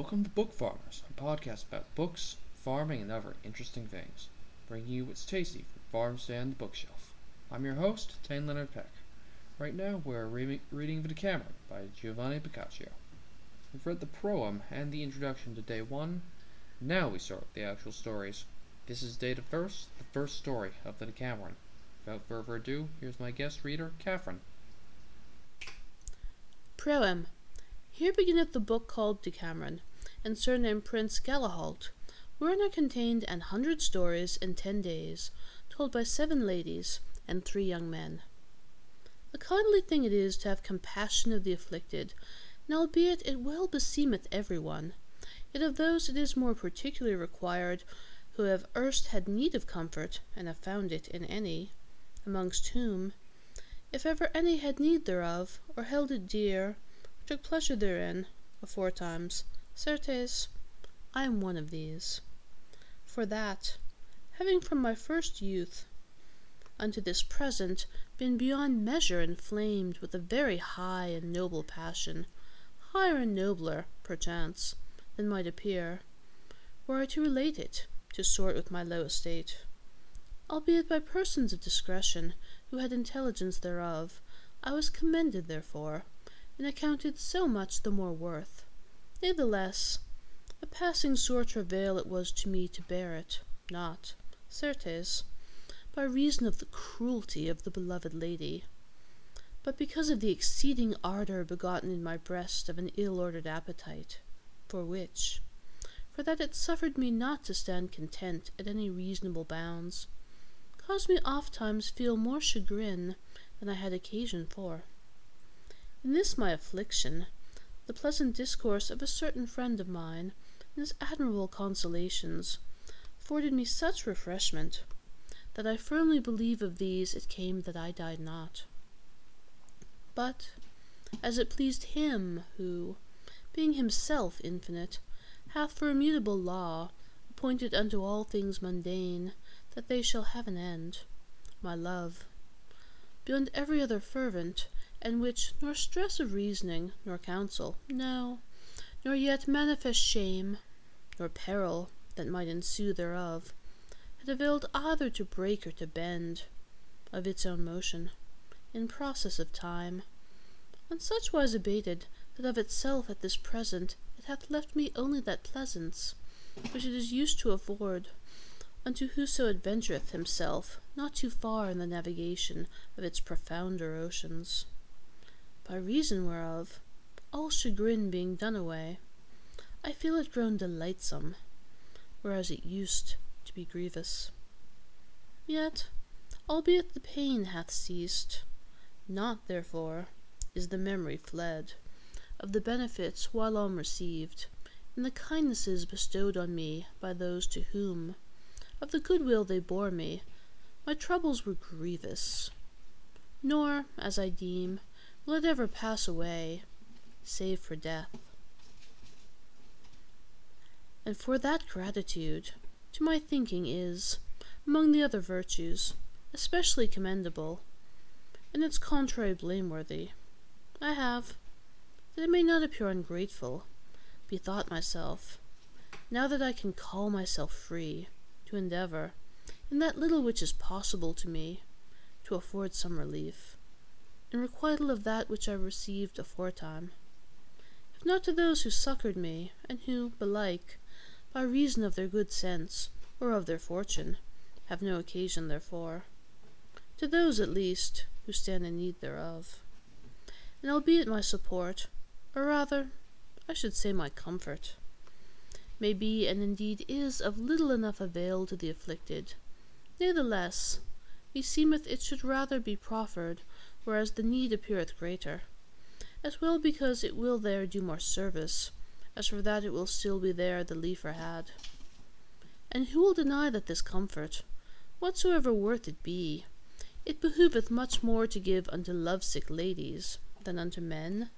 Welcome to Book Farmers, a podcast about books, farming, and other interesting things, bringing you what's tasty from farm stand to bookshelf. I'm your host, Tane Leonard Peck. Right now, we're re- reading The Decameron by Giovanni Boccaccio. We've read the proem and the introduction to day one. Now we start with the actual stories. This is day the first, the first story of the Decameron. Without further ado, here's my guest reader, Catherine. Proem. Here beginneth the book called Decameron, and surnamed Prince Galahalt, wherein are contained an hundred stories in ten days, told by seven ladies and three young men. A kindly thing it is to have compassion of the afflicted, and albeit it well beseemeth every one, yet of those it is more particularly required who have erst had need of comfort, and have found it in any, amongst whom, if ever any had need thereof, or held it dear, or took pleasure therein, aforetimes, certes, I am one of these. For that, having from my first youth unto this present been beyond measure inflamed with a very high and noble passion, higher and nobler, perchance, than might appear, were I to relate it, to sort with my low estate albeit by persons of discretion, who had intelligence thereof, I was commended therefore, and accounted so much the more worth. Natheless, a passing sore travail it was to me to bear it, not, certes, by reason of the cruelty of the beloved lady, but because of the exceeding ardour begotten in my breast of an ill ordered appetite, for which, for that it suffered me not to stand content at any reasonable bounds, caused me ofttimes feel more chagrin than I had occasion for. In this my affliction, the pleasant discourse of a certain friend of mine, and his admirable consolations, afforded me such refreshment, that I firmly believe of these it came that I died not. But, as it pleased him who, being himself infinite, hath for immutable law appointed unto all things mundane that they shall have an end, my love, beyond every other fervent, and which nor stress of reasoning, nor counsel, no, nor yet manifest shame, nor peril that might ensue thereof, had availed either to break or to bend, of its own motion, in process of time, on such wise abated that of itself at this present it hath left me only that pleasance which it is used to afford unto whoso adventureth himself not too far in the navigation of its profounder oceans. By reason whereof, all chagrin being done away, I feel it grown delightsome, whereas it used to be grievous. Yet, albeit the pain hath ceased, not, therefore, is the memory fled of the benefits whilom received, and the kindnesses bestowed on me by those to whom, of the goodwill they bore me, my troubles were grievous. Nor, as I deem, will it ever pass away, save for death. And for that gratitude, to my thinking, is, among the other virtues, especially commendable, and its contrary blameworthy. I have, that it may not appear ungrateful, bethought myself, now that I can call myself free, to endeavour, in that little which is possible to me, to afford some relief, in requital of that which I received aforetime, if not to those who succoured me, and who, belike, by reason of their good sense, or of their fortune, have no occasion therefor, to those at least who stand in need thereof. And albeit my support, or rather, I should say my comfort, may be and indeed is of little enough avail to the afflicted, natheless, meseemeth it should rather be proffered whereas the need appeareth greater, as well because it will there do more service, as for that it will still be there the liefer had. And who will deny that this comfort, whatsoever worth it be, it behoveth much more to give unto lovesick ladies than unto men?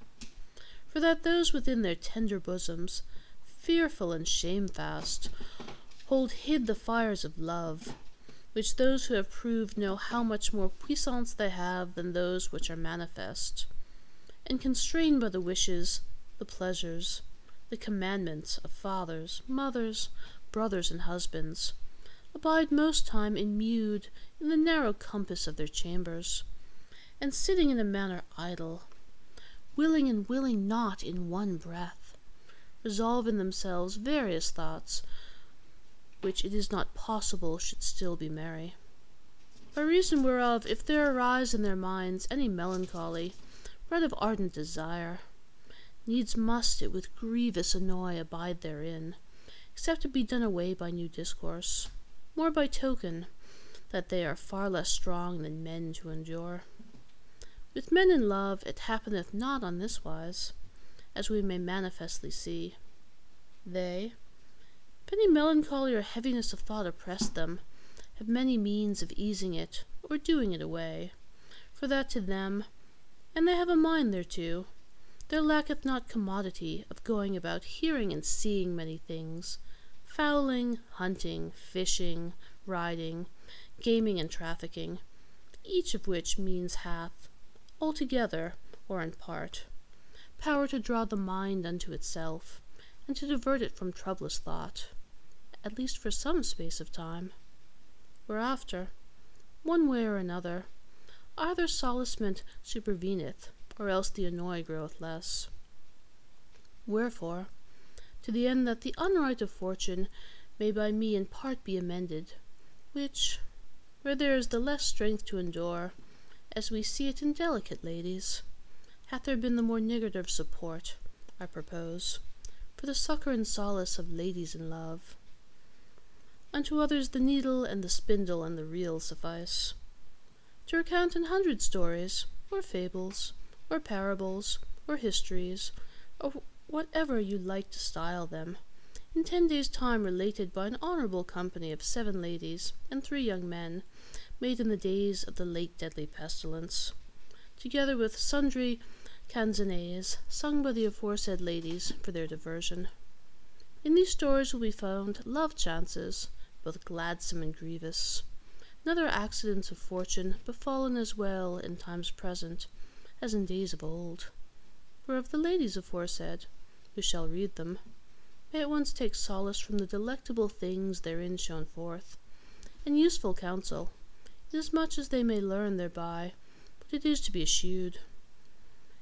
For that those within their tender bosoms fearful and shamefast, hold hid the fires of love, which those who have proved know how much more puissance they have than those which are manifest, and constrained by the wishes, the pleasures, the commandments of fathers, mothers, brothers, and husbands, abide most time immewed in the narrow compass of their chambers, and sitting in a manner idle, willing and willing not in one breath, resolve in themselves various thoughts, which it is not possible should still be merry. By reason whereof, if there arise in their minds any melancholy, bred of ardent desire, needs must it with grievous annoy abide therein, except it be done away by new discourse, more by token that they are far less strong than men to endure. With men in love it happeneth not on this wise, as we may manifestly see. They, any melancholy or heaviness of thought oppress them, have many means of easing it or doing it away, for that to them, and they have a mind thereto, there lacketh not commodity of going about hearing and seeing many things, fowling, hunting, fishing, riding, gaming, and trafficking, each of which means hath, altogether or in part, power to draw the mind unto itself, and to divert it from troublous thought, at least for some space of time; whereafter, one way or another, either solacement superveneth, or else the annoy groweth less. Wherefore, to the end that the unright of fortune may by me in part be amended, which, where there is the less strength to endure, as we see it in delicate ladies, hath there been the more niggard of support, I propose, for the succour and solace of ladies in love. Unto others the needle and the spindle and the reel suffice. To recount an hundred stories, or fables, or parables, or histories, or whatever you like to style them, in ten days' time related by an honourable company of seven ladies and three young men, made in the days of the late deadly pestilence, together with sundry canzonets sung by the aforesaid ladies for their diversion. In these stories will be found love chances, both gladsome and grievous, and other accidents of fortune befallen as well in times present as in days of old; whereof the ladies aforesaid, who shall read them, may at once take solace from the delectable things therein shown forth, and useful counsel, inasmuch as they may learn thereby what it is to be eschewed,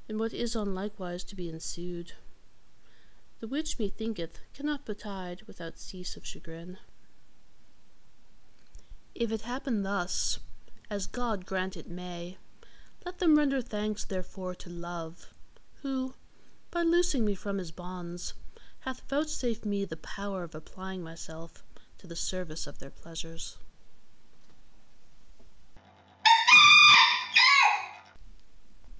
and what is on likewise to be ensued; the which methinketh cannot betide without cease of chagrin. If it happen thus, as God grant it may. Let them render thanks therefore to Love, who, by loosing me from his bonds, hath vouchsafed me the power of applying myself to the service of their pleasures.